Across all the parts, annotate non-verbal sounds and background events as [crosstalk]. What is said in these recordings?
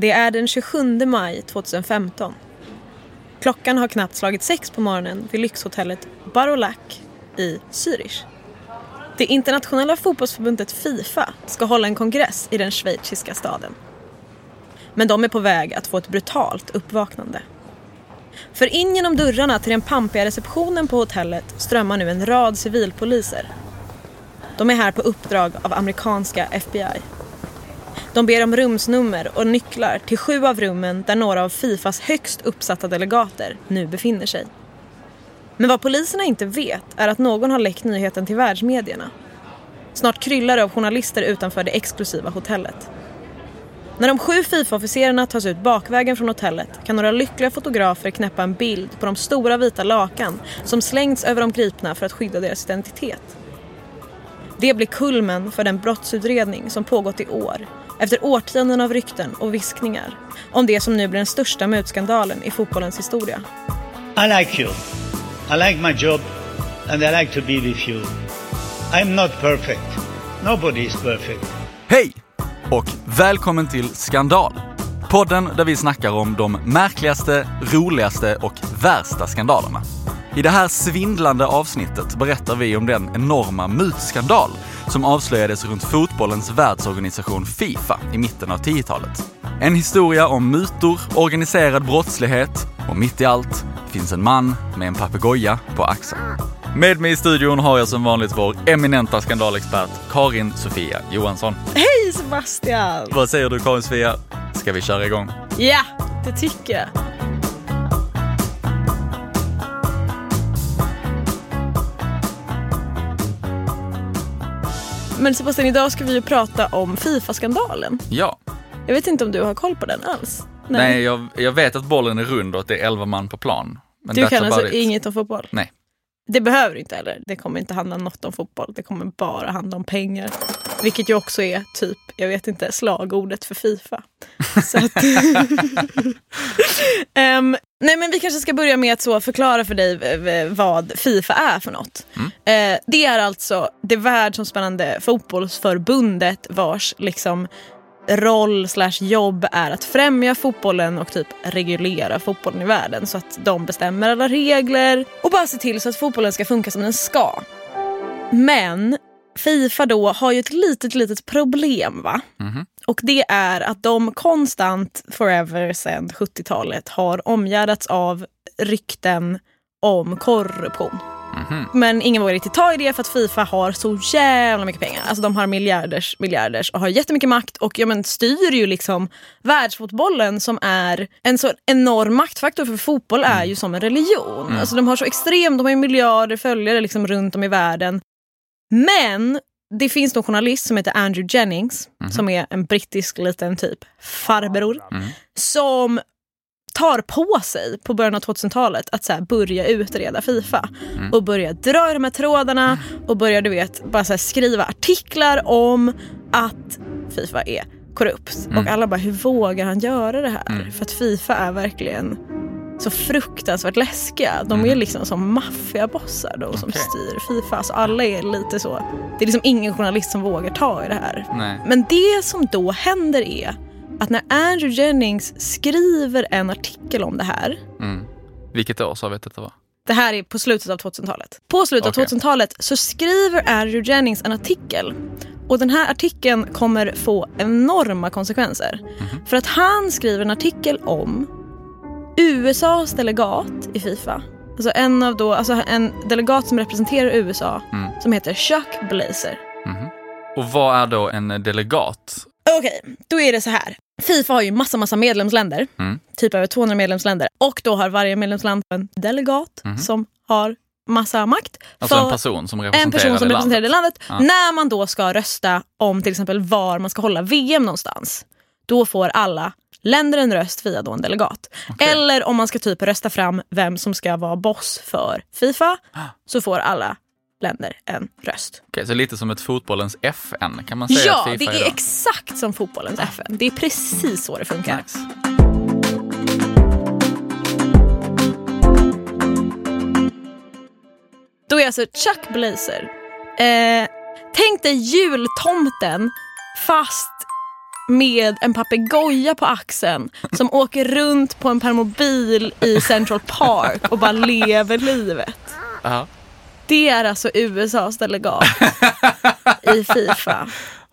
Det är den 27 maj 2015. Klockan har knappt slagit sex på morgonen vid lyxhotellet Barolac i Zürich. Det internationella fotbollsförbundet Fifa ska hålla en kongress i den schweiziska staden. Men de är på väg att få ett brutalt uppvaknande. För in genom dörrarna till den pampiga receptionen på hotellet strömmar nu en rad civilpoliser. De är här på uppdrag av amerikanska FBI. De ber om rumsnummer och nycklar till sju av rummen där några av Fifas högst uppsatta delegater nu befinner sig. Men vad poliserna inte vet är att någon har läckt nyheten till världsmedierna. Snart kryllar det av journalister utanför det exklusiva hotellet. När de sju Fifa-officerarna tas ut bakvägen från hotellet kan några lyckliga fotografer knäppa en bild på de stora vita lakan som slängts över de gripna för att skydda deras identitet. Det blir kulmen för den brottsutredning som pågått i år efter årtionden av rykten och viskningar om det som nu blir den största mutskandalen i fotbollens historia. I like you. I like my job and I like to be with you. I'm not perfect. Nobody is perfect. Hej och välkommen till Skandal. Podden där vi snackar om de märkligaste, roligaste och värsta skandalerna. I det här svindlande avsnittet berättar vi om den enorma mutskandal som avslöjades runt fotbollens världsorganisation Fifa i mitten av 10-talet. En historia om mutor, organiserad brottslighet och mitt i allt finns en man med en papegoja på axeln. Med mig i studion har jag som vanligt vår eminenta skandalexpert Karin Sofia Johansson. Hej Sebastian! Vad säger du Karin Sofia? Ska vi köra igång? Ja, det tycker jag. Men Sebastian, idag ska vi ju prata om Fifa-skandalen. Ja. Jag vet inte om du har koll på den alls? Nej, jag, jag vet att bollen är rund och att det är 11 man på plan. Men du kan alltså it. inget om fotboll? Nej. Det behöver du inte heller. Det kommer inte handla något om fotboll. Det kommer bara handla om pengar. Vilket ju också är typ, jag vet inte, slagordet för Fifa. Att, [laughs] Ehm, nej men vi kanske ska börja med att så förklara för dig vad Fifa är för något. Eh, det är alltså det världsomspännande fotbollsförbundet vars liksom roll slash jobb är att främja fotbollen och typ reglera fotbollen i världen så att de bestämmer alla regler och bara se till så att fotbollen ska funka som den ska. Men Fifa då har ju ett litet, litet problem va? Och det är att de konstant, forever sedan 70-talet har omgärdats av rykten om korruption. Men ingen vågar riktigt ta i det för att Fifa har så jävla mycket pengar. Alltså de har miljarders, miljarders och har jättemycket makt och ja, men styr ju liksom världsfotbollen som är en så enorm maktfaktor för fotboll är ju som en religion. Alltså de har så extremt, de har ju miljarder följare liksom runt om i världen. Men det finns en journalist som heter Andrew Jennings som är en brittisk liten typ farbror som tar på sig på början av 2000-talet att så här börja utreda Fifa och börja dra i de här trådarna och börja du vet bara så här skriva artiklar om att Fifa är korrupt. Och alla bara, hur vågar han göra det här? För att Fifa är verkligen så fruktansvärt läskiga. De är liksom som maffiabossar då som Okej. styr Fifa. Så alla är lite så, det är liksom ingen journalist som vågar ta i det här. Nej. Men det som då händer är att när Andrew Jennings skriver en artikel om det här Mm. Vilket år sa vi att detta var? det här är på slutet av 2000-talet. På slutet Okej. av 2000-talet så skriver Andrew Jennings en artikel. Och den här artikeln kommer få enorma konsekvenser. Mhm. För att han skriver en artikel om USAs delegat i Fifa. Alltså en, av då, alltså en delegat som representerar USA Mm. som heter Chuck Blazer. Och vad är då en delegat? Okej, då är det så här. Fifa har ju massa, massa medlemsländer. Mm. Typ över 200 medlemsländer. Och då har varje medlemsland en delegat som har massa makt. Mhm. Alltså en person som en representerar person som representerar det landet. landet. När man då ska rösta om till exempel var man ska hålla VM någonstans. Då får alla länder en röst via då en delegat. Eller om man ska typ rösta fram vem som ska vara boss för Fifa. Så får alla länder en röst. Okej, så lite som ett fotbollens FN kan man säga Ja, att det Fifa är idag? exakt som fotbollens FN. Det är precis så det funkar. Nice. Då är alltså Chuck Blazer. Eh, tänk dig jultomten fast med en papegoja på axeln som åker runt på en permobil i Central Park och bara lever livet. Ja. Det är alltså USAs delegat i Fifa.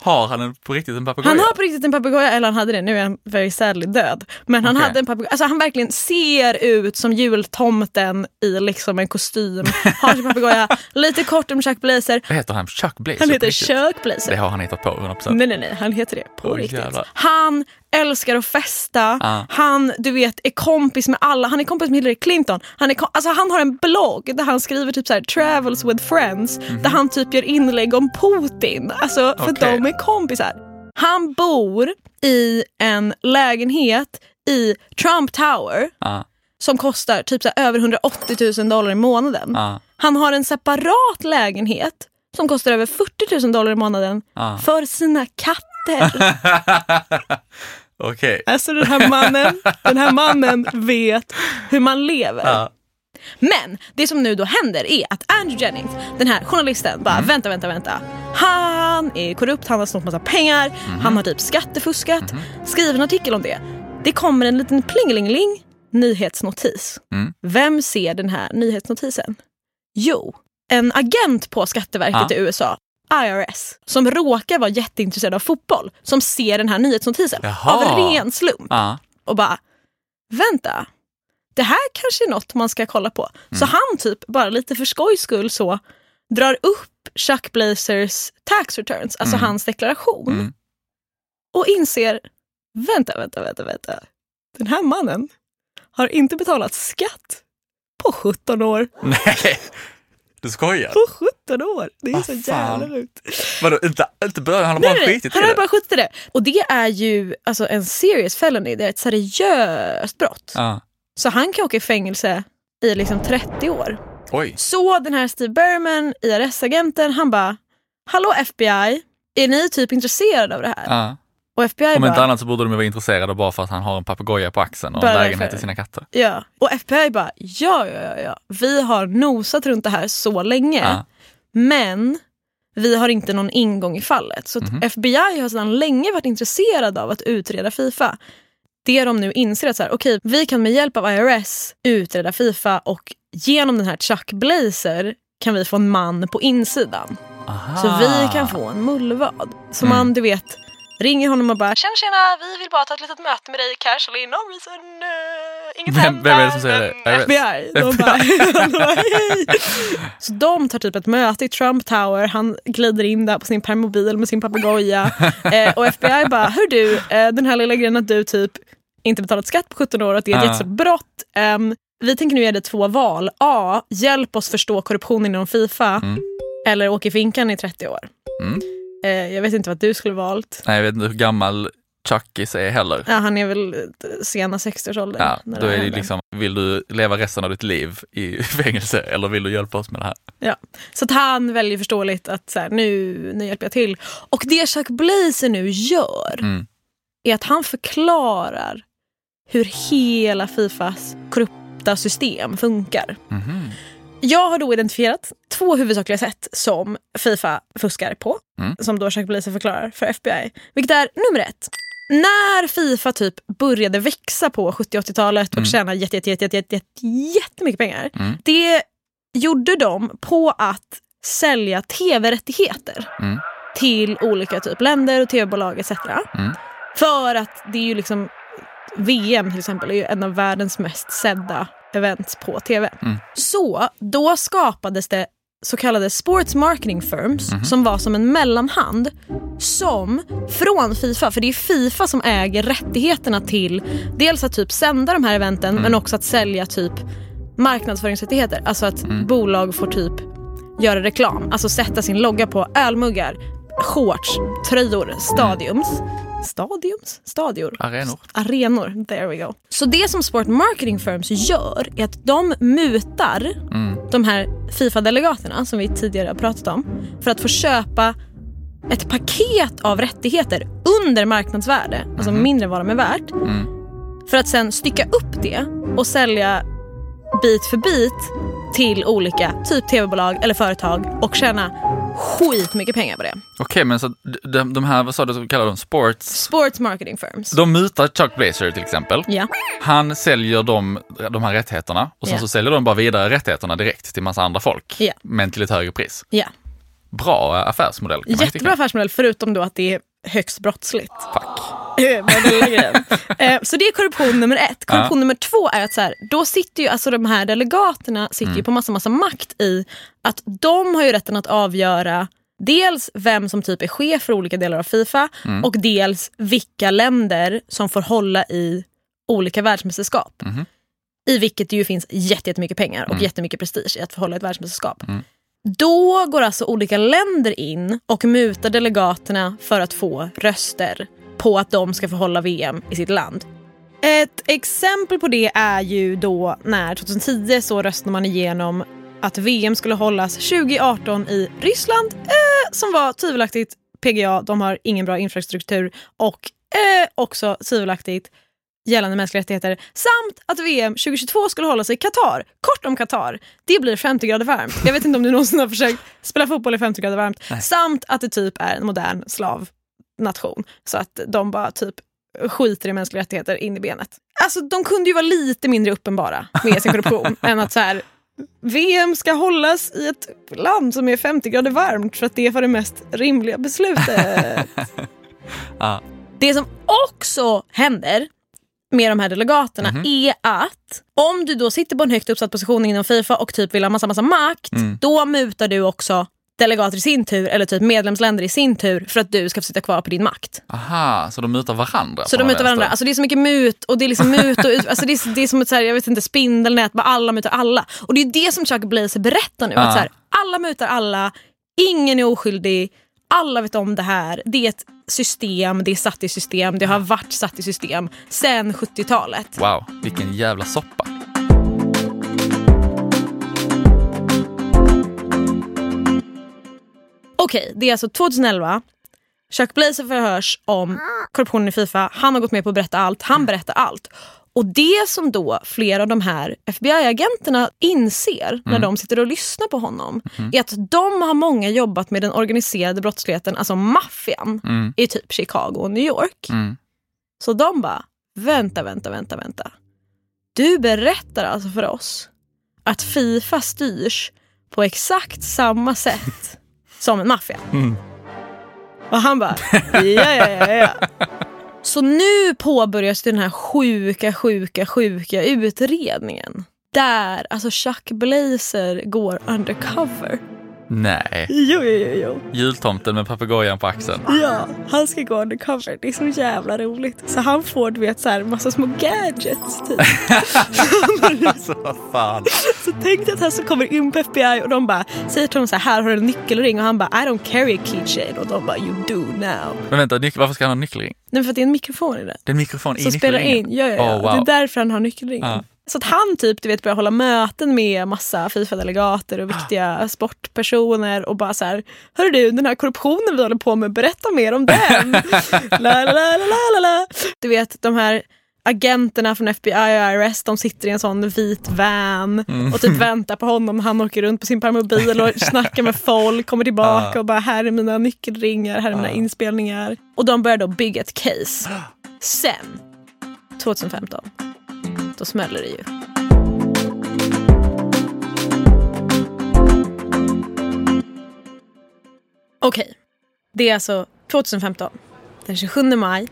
Har han en, på riktigt en papegoja? Han har på riktigt en papegoja, eller han hade det, nu är han very sadly död. Men han Okej. hade en papegoja, alltså han verkligen ser ut som jultomten i liksom en kostym. [laughs] Har sin papegoja, lite kort om Chuck Blazer. Vad heter han? Chuck Blazer? Han heter? Chuck Blazer. Det har han hittat på 100%. Nej, nej, nej. Han heter det på Oj, riktigt. jävlar. Han älskar att festa. Ah. Han du vet, är kompis med alla. Han är kompis med Hillary Clinton. Han, är, alltså, han har en blogg där han skriver typ så här, travels with friends. Där han typ gör inlägg om Putin. Alltså, för. Okej. de är kompisar. Han bor i en lägenhet i Trump Tower Ja, som kostar typ så här, över 180 000 dollar i månaden. ja, Han har en separat lägenhet som kostar över 40 000 dollar i månaden för sina katter. [laughs] Okej. Alltså den här mannen, den här mannen vet hur man lever. Ja. Men det som nu då händer är att Andrew Jennings, den här journalisten, bara vänta, vänta, vänta. Han är korrupt, han har snott massa pengar, han har typ skattefuskat. Skriver en artikel om det. Det kommer en liten plingelingeling nyhetsnotis. Mm. Vem ser den här nyhetsnotisen? Jo, en agent på Skatteverket Ja. i USA, IRS, som råkar vara jätteintresserad av fotboll, som ser den här nyhetsnotisen Jaha. av ren slump Ja. och bara vänta, det här kanske är något man ska kolla på. Så han typ bara lite för skojs skull så drar upp Chuck Blazers tax returns, alltså Mm. hans deklaration Mm. och inser, vänta, vänta, vänta, vänta. Den här mannen har inte betalat skatt på 17 år. [laughs] Nej, du skojar? På 17 år! Det är Vad så jävla sjukt. Vadå, inte, inte början? Han har bara Nej, nej, skitit i han har det? bara skjutit i det. Och det är ju alltså, en serious felony, det är ett seriöst brott. Ja. Så han kan åka i fängelse i liksom 30 år. Oj. Så den här Steve Berman, IRS-agenten, han bara Hallå FBI, är ni typ intresserade av det här? Ja. Och FBI Om bara, inte annat så borde de ju vara intresserade bara för att han har en papegoja på axeln och en lägenhet till sina katter. ja. Och FBI bara, ja, ja, ja, ja, vi har nosat runt det här så länge. Ja. Men vi har inte någon ingång i fallet. Så att Mhm. FBI har sedan länge varit intresserade av att utreda Fifa. Det de nu inser att så här, okej, vi kan med hjälp av IRS utreda Fifa och genom den här Chuck Blazer kan vi få en man på insidan. Aha. Så vi kan få en mullvad. Så Mm. man, du vet, ringer honom och bara “Tjena tjena, vi vill bara ta ett litet möte med dig casually, no reason, uh, inget Vem- händer”. vem är det som säger det? FBI. De bara, [laughs] de bara hej. Så de tar typ ett möte i Trump Tower, han glider in där på sin permobil med sin papegoja. [laughs] eh, och FBI bara “Hör du, eh, den här lilla grejen att du typ inte betalat skatt på 17 år och att det är ett Ah. jättestort brott. Ehm, vi tänker nu ge dig två val. A. Hjälp oss förstå korruptionen inom Fifa. Mm. Eller åk i finkan i 30 år. Mm. Eh, jag vet inte vad du skulle valt. Nej, jag vet inte hur gammal Chuckis är heller. Ja, han är väl sena 60-årsåldern. Ja, då är det liksom, vill du leva resten av ditt liv i [laughs] fängelse eller vill du hjälpa oss med det här? Ja. Så att han väljer förståeligt att så här, nu, nu hjälper jag till. Och det Chuck Blazer nu gör Mm. är att han förklarar hur hela Fifas korrupta system funkar. Mhm. Jag har då identifierat två huvudsakliga sätt som Fifa fuskar på. Mm. Som då Blazer förklarar för FBI. Vilket är nummer ett. När Fifa typ började växa på 70-80-talet och Mm. tjäna jätte, jätte, jätte, jätte, jätte, jättemycket pengar. Mm. Det gjorde de på att sälja tv-rättigheter Mm. till olika typ länder och tv-bolag etc. Mm. För att det är ju liksom VM till exempel är ju en av världens mest sedda events på tv. Mm. Så då skapades det så kallade sports marketing firms Mhm. som var som en mellanhand som från Fifa, för det är Fifa som äger rättigheterna till dels att typ sända de här eventen Mm. men också att sälja typ marknadsföringsrättigheter. Alltså att Mm. bolag får typ göra reklam, alltså sätta sin logga på ölmuggar, shorts, tröjor, stadiums. Stadiums? Stadior? Arenor. Arenor, there we go. Så det som sport marketing firms gör är att de mutar Mm. de här Fifa-delegaterna som vi tidigare har pratat om för att få köpa ett paket av rättigheter under marknadsvärde, alltså mindre än vad de är värt. Mm. För att sen stycka upp det och sälja bit för bit till olika typ tv-bolag eller företag och tjäna skitmycket pengar på det. Okej, men så de, de här, vad sa du, så kallar de sports? Sports marketing firms. De mutar Chuck Blazer till exempel. Ja. Han säljer de, de här rättigheterna och sen Ja. så säljer de bara vidare rättigheterna direkt till massa andra folk. Ja. Men till ett högre pris. ja. Bra affärsmodell. Kan man Jättebra tycka. affärsmodell förutom då att det är högst brottsligt. Fuck. [laughs] Eh. Eh, så det är korruption nummer ett. Korruption Ja. nummer två är att så här, då sitter ju alltså de här delegaterna sitter Mm. ju på massa, massa makt i att de har ju rätten att avgöra dels vem som typ är chef för olika delar av Fifa Mm. och dels vilka länder som får hålla i olika världsmästerskap. Mhm. I vilket det ju finns jätte- jättemycket pengar och Mm. jättemycket prestige i att få hålla ett världsmästerskap. Då går alltså olika länder in och mutar delegaterna för att få röster på att de ska få hålla VM i sitt land. Ett exempel på det är ju då när 2010 så röstade man igenom att VM skulle hållas 2018 i Ryssland eh, som var tvivelaktigt PGA, de har ingen bra infrastruktur och eh, också tvivelaktigt gällande mänskliga rättigheter samt att VM 2022 skulle hållas i Qatar. Kort om Qatar, det blir 50 grader varmt. Jag vet inte om du någonsin har försökt spela fotboll i 50 grader varmt. Samt att det typ är en modern slavnation. Så att de bara typ skiter i mänskliga rättigheter in i benet. Alltså de kunde ju vara lite mindre uppenbara med sin korruption [laughs] än att så här VM ska hållas i ett land som är 50 grader varmt för att det var det mest rimliga beslutet. [laughs] Ja. Det som också händer med de här delegaterna Mhm. är att om du då sitter på en högt uppsatt position inom Fifa och typ vill ha massa, massa makt, Mm. då mutar du också delegater i sin tur eller typ medlemsländer i sin tur för att du ska få sitta kvar på din makt. Aha, så de mutar varandra? Så de mutar varandra. vänster? Alltså det är så mycket mut och det är liksom mut och alltså det, är, det är som ett så här, jag vet inte, spindelnät, bara alla mutar alla. Och det är det som Chuck Blazer berättar nu. Ja. Att så här, alla mutar alla, ingen är oskyldig, alla vet om det här. Det är ett system, det är satt i system, det har varit satt i system sen 70-talet. Wow, vilken jävla soppa. Okej, det är alltså 2011. Chuck Blazer förhörs om korruptionen i Fifa. Han har gått med på att berätta allt. Han berättar allt. Och det som då flera av de här FBI-agenterna inser när de sitter och lyssnar på honom är att de har många jobbat med den organiserade brottsligheten, alltså maffian, Mm. i typ Chicago och New York. Mm. Så de bara, vänta, vänta, vänta, vänta. Du berättar alltså för oss att Fifa styrs på exakt samma sätt som en maffia. Och han bara, ja, ja, ja, ja. [laughs] Så nu påbörjas den här sjuka, sjuka, sjuka utredningen. Där alltså Chuck Blazer går undercover. Nej. Jo, jo, jo. Jultomten med papegojan på axeln. Ja, han ska gå undercover. Det är så jävla roligt. Så han får du vet så här massa små gadgets typ. [laughs] alltså vad fan. Så tänk dig att han så kommer in på FBI och de bara säger till honom så här, här har du en nyckelring och han bara I don't carry a keychain och de bara you do now. Men vänta, varför ska han ha nyckelring? Nej för att det är en mikrofon i det. Det är en mikrofon i Som spelar nyckelringen. in. Ja, ja, ja. Oh, wow. Det är därför han har nyckelringen. Ja. Så att han typ du vet börjar hålla möten med massa Fifa-delegater och viktiga sportpersoner och bara så här, hörru du den här korruptionen vi håller på med, berätta mer om den. [laughs] la, la, la, la, la. Du vet de här agenterna från FBI och IRS de sitter i en sån vit van och typ väntar på honom. Han åker runt på sin permobil och [laughs] snackar med folk, kommer tillbaka och bara här är mina nyckelringar, här är mina inspelningar. Och de börjar då bygga ett case. Sen, 2015, då smäller det ju. Okej, det är alltså 2015, den 27 maj.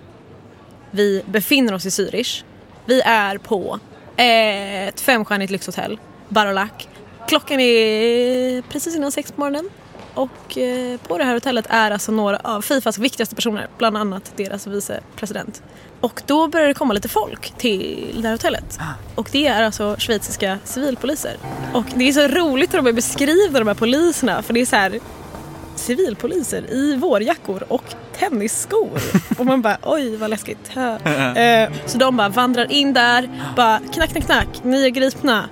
Vi befinner oss i Zürich. Vi är på eh, ett femstjärnigt lyxhotell, Barolac. Klockan är precis innan sex på morgonen. Och eh, på det här hotellet är alltså några av Fifas viktigaste personer, bland annat deras vicepresident. Och då börjar det komma lite folk till det här hotellet. Och det är alltså schweiziska civilpoliser. Och det är så roligt att de börjar beskriva de här poliserna för det är så här civilpoliser i vårjackor och tennisskor. [laughs] Och man bara oj vad läskigt. [laughs] Eh, så de bara vandrar in där, bara knack knack knack, ni är gripna.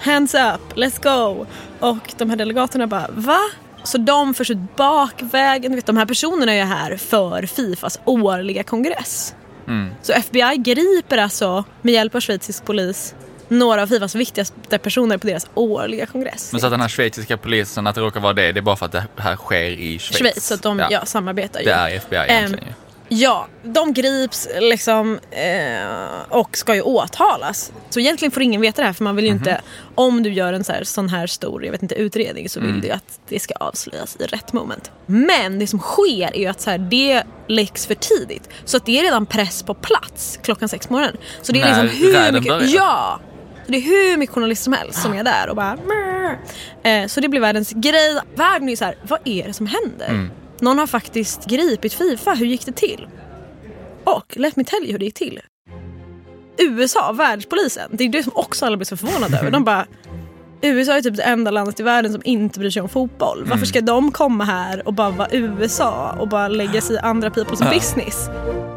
Hands up, let's go. Och de här delegaterna bara va? Så de förs ut bakvägen. Vet, de här personerna är här för Fifas årliga kongress. Mm. Så FBI griper alltså med hjälp av schweizisk polis några av Fifas viktigaste personer på deras årliga kongress. Men så att den här schweiziska polisen, att det råkar vara det, det är bara för att det här sker i Schweiz? Schweiz, så att de ja. samarbetar ju. Det är FBI egentligen Ehm, Ja, de grips liksom eh, och ska ju åtalas. Så egentligen får ingen veta det här för man vill ju inte, om du gör en så här, sån här stor jag vet inte, utredning så vill du ju att det ska avslöjas i rätt moment. Men det som sker är ju att så här, det läggs för tidigt. Så att det är redan press på plats klockan sex på morgonen. Så det är När liksom hur mycket, börjar? Ja! Så det är hur mycket journalister som helst som är där och bara eh, Så det blir världens grej. Världen är ju så här, vad är det som händer? Mm. Någon har faktiskt gripit Fifa, hur gick det till? Och let me tell you hur det gick till. USA, världspolisen, det är det som också alla blir så förvånade över. De bara, USA är typ det enda landet i världen som inte bryr sig om fotboll. Mm. Varför ska de komma här och bara vara USA och bara lägga sig i andra people's Ja. business?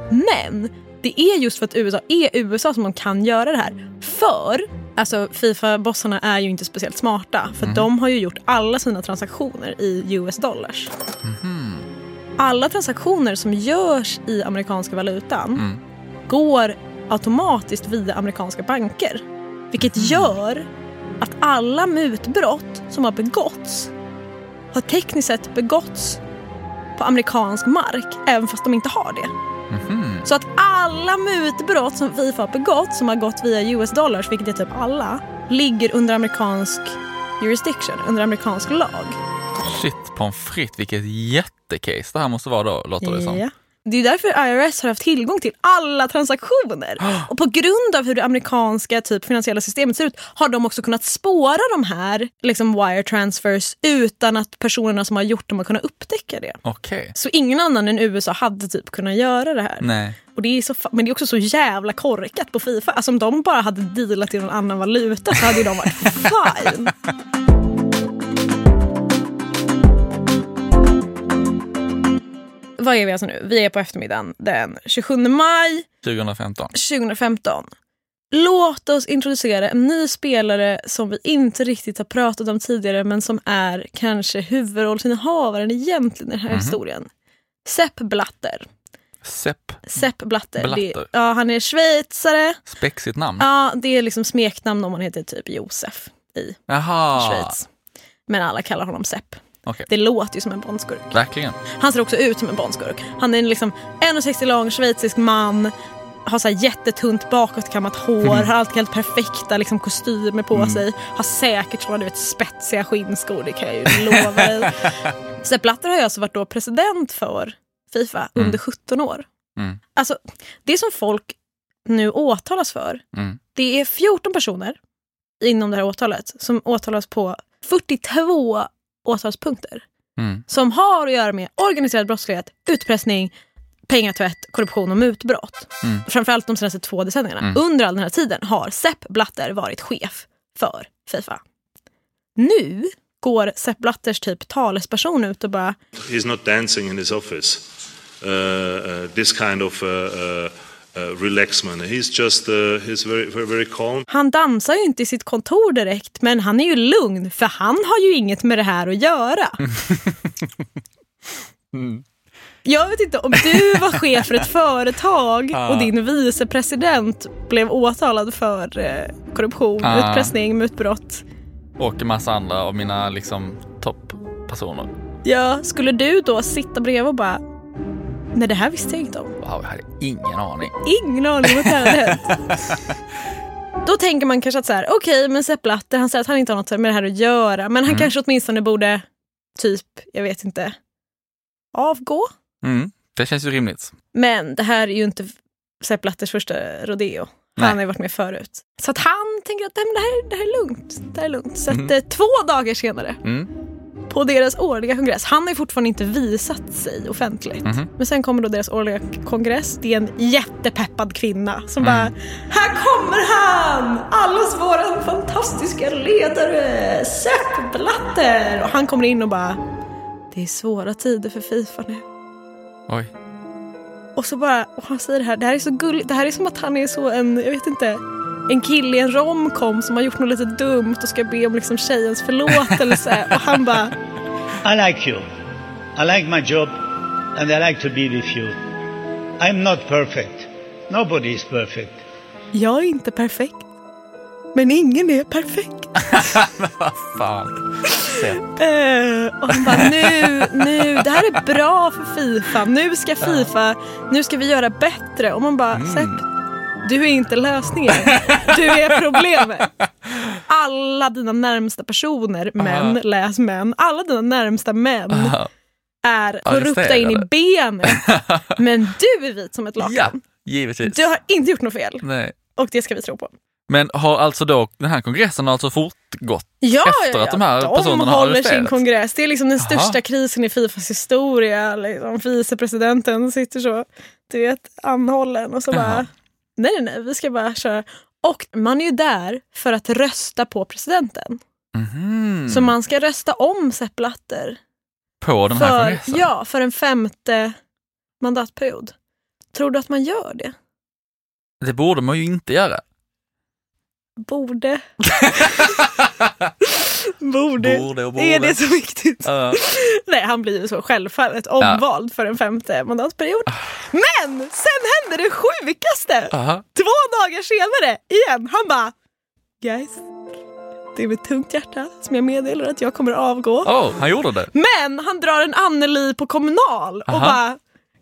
Men det är just för att USA är USA som de kan göra det här. För alltså Fifa-bossarna är ju inte speciellt smarta. För att de har ju gjort alla sina transaktioner i US dollars. Alla transaktioner som görs i amerikanska valutan går automatiskt via amerikanska banker. Vilket gör att alla mutbrott som har begåtts har tekniskt sett begåtts på amerikansk mark även fast de inte har det. Så att alla mutbrott som Fifa har begått som har gått via US dollars, vilket är typ alla, ligger under amerikansk jurisdiction, under amerikansk lag. Shit pommes frites, vilket jättecase det här måste vara då, låter det som. Ja. Det är därför IRS har haft tillgång till alla transaktioner. Och på grund av hur det amerikanska typ finansiella systemet ser ut har de också kunnat spåra de här liksom wire transfers utan att personerna som har gjort dem har kunnat upptäcka det. Okej. Så ingen annan än USA hade typ kunnat göra det här. Nej. Och det är så men det är också så jävla korkat på Fifa. Alltså om de bara hade dealat i någon annan valuta så hade de varit [laughs] fine. Vad är vi alltså nu? Vi är på eftermiddagen den 27 maj 2015. 2015. Låt oss introducera en ny spelare som vi inte riktigt har pratat om tidigare men som är kanske huvudrollsinnehavaren egentligen i den här historien. Sepp Blatter. Sepp. Sepp Blatter. Det, Blatter. ja, han är schweizare. Spexigt namn. Ja, det är liksom smeknamn om man heter typ Josef i Jaha. Schweiz. Men alla kallar honom Sepp. Okej. Det låter ju som en Bondskurk. Verkligen. Han ser också ut som en Bondskurk. Han är en liksom 1,60 lång schweizisk man. Har så jättetunt bakåtkammat hår, har alltid helt perfekta liksom, kostymer på sig. Har säkert såna du vet, spetsiga skinnskor, det kan jag ju lova dig. [laughs] Sepp Blatter har ju alltså varit då president för Fifa under 17 år. Mm. Alltså, det som folk nu åtalas för, Mm. det är 14 personer inom det här åtalet som åtalas på 42 åtalspunkter Mm. som har att göra med organiserad brottslighet, utpressning, pengatvätt, korruption och mutbrott. Mm. Framförallt de senaste två decennierna. Under all den här tiden har Sepp Blatter varit chef för Fifa. Nu går Sepp Blatters typ talesperson ut och bara He's not dancing in his office. Uh, uh, this kind of uh, uh, uh, relaxment. He's just uh, he's very, very very calm. Han dansar ju inte i sitt kontor direkt men han är ju lugn för han har ju inget med det här att göra. [laughs] Jag vet inte om du var chef för ett företag och din vicepresident blev åtalad för eh, korruption, Ja. utpressning, mutbrott. Och en massa andra av mina liksom topppersoner. Ja, skulle du då sitta bredvid och bara Nej det här visste jag inte om. Wow, jag hade ingen aning. Ingen aning om att det här hade hänt. Då tänker man kanske att så här, okej men Sepp Blatter han säger att han inte har något med det här att göra men han kanske åtminstone borde typ, jag vet inte, avgå. Mm. Det känns ju rimligt. Men det här är ju inte Sepp Blatters första rodeo. Han Nej. har ju varit med förut. Så att han tänker att det, här, det här är lugnt. Det här är lugnt. Så att, eh, två dagar senare Mm. På deras årliga kongress. Han har ju fortfarande inte visat sig offentligt. Mhm. Men sen kommer då deras årliga kongress. Det är en jättepeppad kvinna som Mm. bara Här kommer han! Allas våran fantastiska ledare Sepp Blatter! Och han kommer in och bara Det är svåra tider för Fifa nu. Oj. Och så bara, och han säger det här, det här är så gulligt. Det här är som att han är så en, jag vet inte, en kille i en romcom som har gjort något lite dumt och ska be om liksom tjejens förlåtelse. [laughs] och han bara, I like you. I like my job, and I like to be with you. I'm not perfect. Nobody is perfect. jag är inte perfekt. Men ingen är perfekt. [laughs] Fan. Sett. Eh, och han bara nu, nu, det här är bra för Fifa. Nu ska Fifa, nu ska vi göra bättre. Och man bara, Mm. Du är inte lösningen. Du är problemet. Alla dina närmsta personer, män, läs män, alla dina närmsta män är korrupta in i benet. [laughs] Men du är vit som ett lakan. Ja, givetvis. Du har inte gjort något fel. Nej. Och det ska vi tro på. Men har alltså då den här kongressen alltså fortgått? Ja, Efter ja, att de här de personerna har håller sin kongress. Det är liksom den Aha. största krisen i Fifas historia. Liksom. Vicepresidenten sitter så, du vet, anhållen och så Jaha. bara, nej nej nej, vi ska bara köra. Och man är ju där för att rösta på presidenten. Mhm. Så man ska rösta om Sepp Blatter På den här för, kongressen? ja, för en femte mandatperiod. Tror du att man gör det? Det borde man ju inte göra. Borde. [laughs] [laughs] Borde. Borde och Är borde. det så viktigt? Ja. [laughs] Nej, han blir ju så självfallet omvald för en femte mandatperiod. Men sen hände det sjukaste! Aha. Två dagar senare, igen, han bara Guys, det är med tungt hjärta som jag meddelar att jag kommer avgå. Oh, han gjorde det? Men han drar en Anneli på kommunal och Aha. bara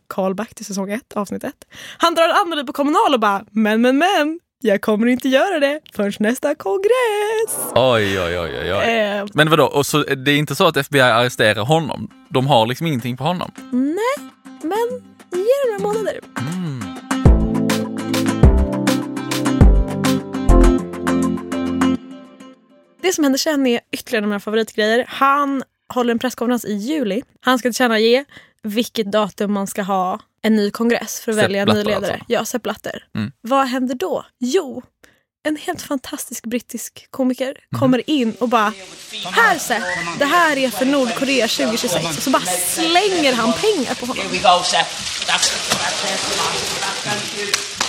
Callback till säsong ett, avsnitt ett. Han drar Anneli på kommunal och bara men men men jag kommer inte göra det förrän nästa kongress. Oj, oj, oj, oj. oj. Eh, Men vadå, och så, det är inte så att FBI arresterar honom? De har liksom ingenting på honom? nej, men ge det några månader. Det som händer sen är ytterligare några favoritgrejer. Han håller en presskonferens i juli. Han ska tillkännage vilket datum man ska ha en ny kongress för att Sepp välja en ny ledare. alltså. Ja, Sepp Blatter. Mm. Vad händer då? Jo, en helt fantastisk brittisk komiker Mhm. kommer in och bara Här Sepp, det här är för Nordkorea 2026. Och så bara slänger han pengar på honom.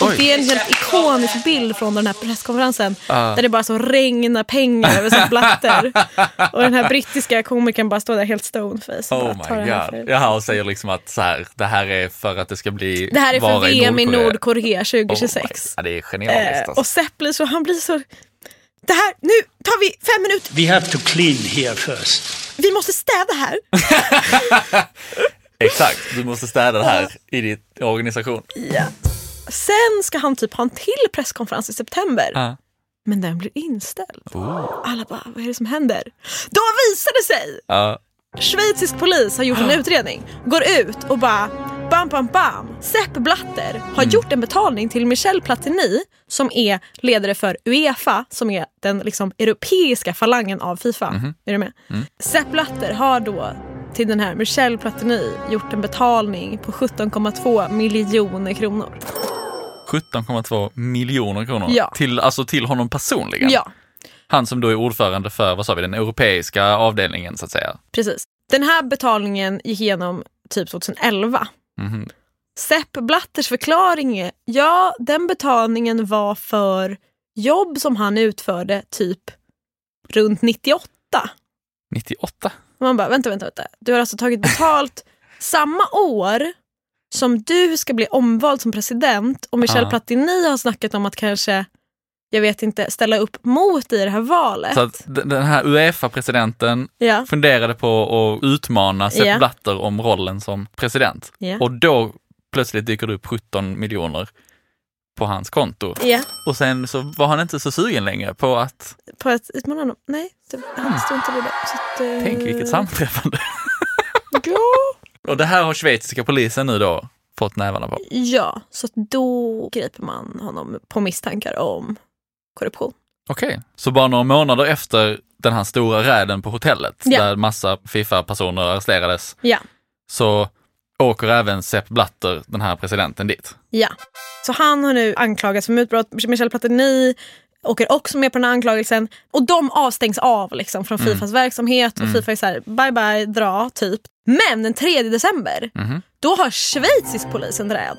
Och Oj. det är en helt ikonisk bild från den här presskonferensen. Ah. Där det bara så regnar pengar över Blatter. [laughs] och den här brittiska komikern bara står där helt stoneface. Oh my god. för- Jaha, och säger liksom att så här, det här är för att det ska bli... Det här är för VM i Nordkorea. Nordkorea Oh my- 2026. ja, det är genialiskt eh, alltså. och Sepp blir så, han blir så... Det här, nu tar vi fem minuter. We have to clean here first. Vi måste städa här. [laughs] Exakt, du måste städa det här i din organisation. Ja. Sen ska han typ ha en till presskonferens i september. Ja. Men den blir inställd. Oh. Alla bara, vad är det som händer? Då visar det sig Ja. Schweizisk polis har gjort en utredning, går ut och bara bam, bam, bam. Sepp Blatter har gjort en betalning till Michel Platini som är ledare för Uefa, som är den liksom europeiska falangen av Fifa. Är du med? Sepp Blatter har då till den här Michel Platini gjort en betalning på 17,2 miljoner kronor. 17,2 miljoner kronor. Ja. Till, alltså till honom personligen. Ja, Han som då är ordförande för, vad sa vi, den europeiska avdelningen så att säga. precis. Den här betalningen gick igenom typ 2011. Mhm. Sepp Blatters förklaring är, ja den betalningen var för jobb som han utförde typ runt 98. 98? Man bara, vänta, vänta, vänta. Du har alltså tagit betalt [laughs] samma år som du ska bli omvald som president och Michel Ja. Platini har snackat om att kanske, jag vet inte, ställa upp mot i det här valet. Så att den här Uefa-presidenten ja. funderade på att utmana Sepp Ja. Blatter om rollen som president. Ja. Och då plötsligt dyker det upp 17 miljoner på hans konto. ja, Och sen så var han inte så sugen längre på att, på att utmana honom. Nej, det, han struntade i det. Så att, eh, Mm. tänk vilket sammanträffande. [laughs] Ja. Och det här har schweiziska polisen nu då fått nävarna på. Ja, så då griper man honom på misstankar om korruption. Okej, så bara några månader efter den här stora räden på hotellet Ja. där massa Fifa-personer arresterades Ja, så åker även Sepp Blatter, den här presidenten, dit. ja. Så han har nu anklagats för mutbrott. Michel Platini åker också med på den här anklagelsen. Och de avstängs av liksom, från Mm. Fifas verksamhet. Och Fifa är så här, bye bye, dra, typ. Men den 3 december, Mhm. då har schweizisk polis en räd.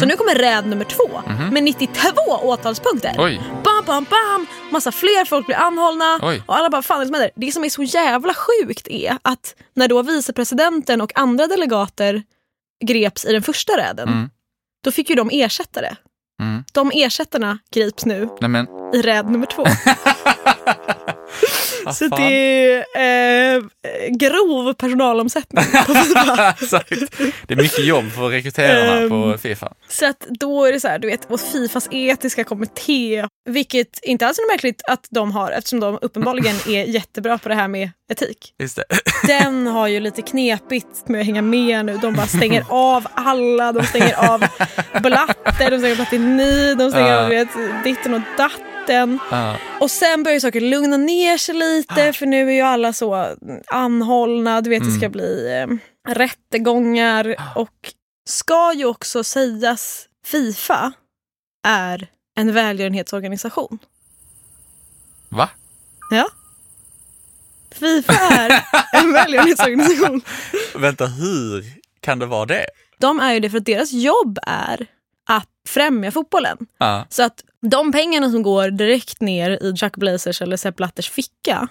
Så nu kommer räd nummer två med 92 åtalspunkter. Oj, Bam, bam, bam! Massa fler folk blir anhållna. Oj. Och alla bara, fan är det som händer? Det som är så jävla sjukt är att när då vicepresidenten och andra delegater greps i den första räden, Mm. då fick ju de ersättare. Mm. De ersättarna grips nu nej men i räd nummer två. [laughs] Vad Så det är eh, grov personalomsättning [laughs] på Fifa. Det är mycket jobb för rekryterarna på Ehm. Fifa. Så att då är det så här, du vet, och Fifas etiska kommitté, vilket inte alls är märkligt att de har eftersom de uppenbarligen [laughs] är jättebra på det här med etik. Just det. [laughs] Den har ju lite knepigt med att hänga med nu. De bara stänger av alla, de stänger av Blatte, de stänger av Platini, de stänger Ja. av vet, ditten och datten. Ja. Och sen börjar saker lugna ner sig lite för nu är ju alla så anhållna, du vet det ska bli eh, rättegångar och ska ju också sägas Fifa är en välgörenhetsorganisation. Va? Ja. Fifa är en [laughs] välgörenhetsorganisation. Vänta, hur kan det vara det? De är ju det för att deras jobb är att främja fotbollen. Ja. Så att de pengarna som går direkt ner i Chuck Blazers eller Sepp Blatters ficka,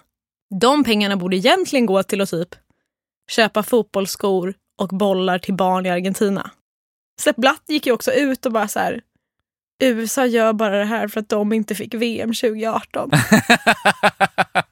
de pengarna borde egentligen gå till att typ köpa fotbollsskor och bollar till barn i Argentina. Sepp Blatter gick ju också ut och bara så här USA gör bara det här för att de inte fick VM 2018. [laughs]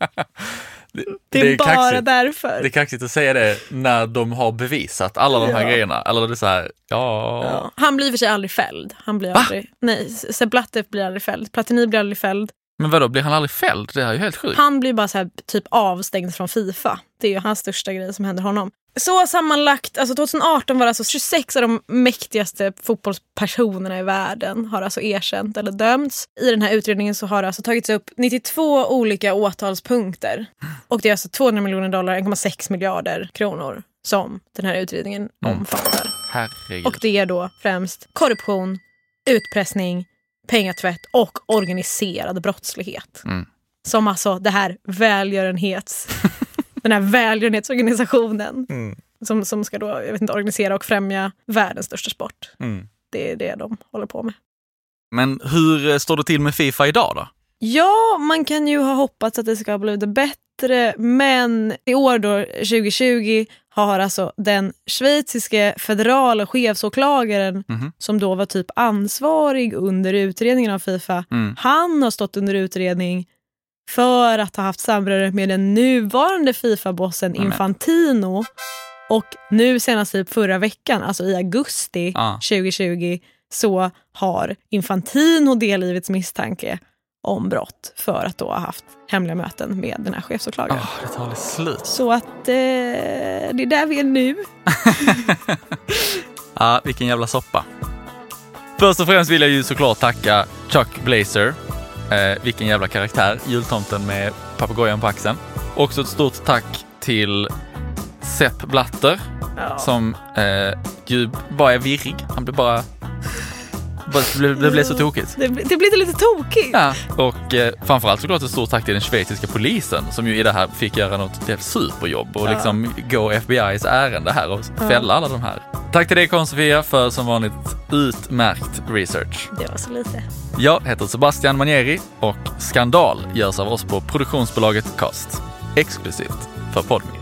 det, Det är, bara kaxigt. därför. Det är kaxigt att säga det när de har bevisat alla de här Ja. grejerna. Eller det är så här, ja. Ja. Han blir för sig aldrig fälld. Han blir Va? aldrig, nej, Sepp Blatter blir aldrig fälld. Platini blir aldrig fälld. Men vadå, blir han aldrig fälld? Det här är ju helt sjukt. Han blir bara så här, typ avstängd från Fifa. Det är ju hans största grej som händer honom. Så sammanlagt, alltså 2018 var det alltså 26 av de mäktigaste fotbollspersonerna i världen har alltså erkänt eller dömts. I den här utredningen så har det alltså tagits upp 92 olika åtalspunkter. Och det är alltså 200 miljoner dollar, 1,6 miljarder kronor som den här utredningen omfattar. Herregud. Och det är då främst korruption, utpressning, pengatvätt och organiserad brottslighet. Mm. Som alltså det här välgörenhets... [laughs] den här välgörenhetsorganisationen Mm. som, som ska då, jag vet inte, organisera och främja världens största sport. Mm. Det är det de håller på med. Men hur eh, står det till med Fifa idag då? Ja, man kan ju ha hoppats att det ska ha blivit bättre, men i år då, 2020, har alltså den schweiziske federala chefsåklagaren Mhm. som då var typ ansvarig under utredningen av Fifa, Mm. han har stått under utredning för att ha haft samröre med den nuvarande Fifa-bossen Nämen. Infantino. Och nu senast typ förra veckan, alltså i augusti Ah. 2020, så har Infantino delgivits misstanke om brott för att då ha haft hemliga möten med den här chefsåklagaren. Ah, det tar aldrig slut. Så att eh, det är där vi är nu. [laughs] Ja, vilken jävla soppa. Först och främst vill jag ju såklart tacka Chuck Blazer. Eh, vilken jävla karaktär, jultomten med papegojan på axeln. Också ett stort tack till Sepp Blatter Ja. som eh, ju bara är virrig. Han blir bara... det, blev, det blev så tokigt. Det, det blir lite tokigt. Ja, och eh, framförallt såklart ett stort tack till den schweiziska polisen som ju i det här fick göra något superjobb och Ja. liksom gå FBI's ärende här och fälla alla de här. Tack till dig Karin-Sofia för som vanligt utmärkt research. Det var så lite. Jag heter Sebastian Manieri och Skandal görs av oss på produktionsbolaget Cast. Exklusivt för Podme.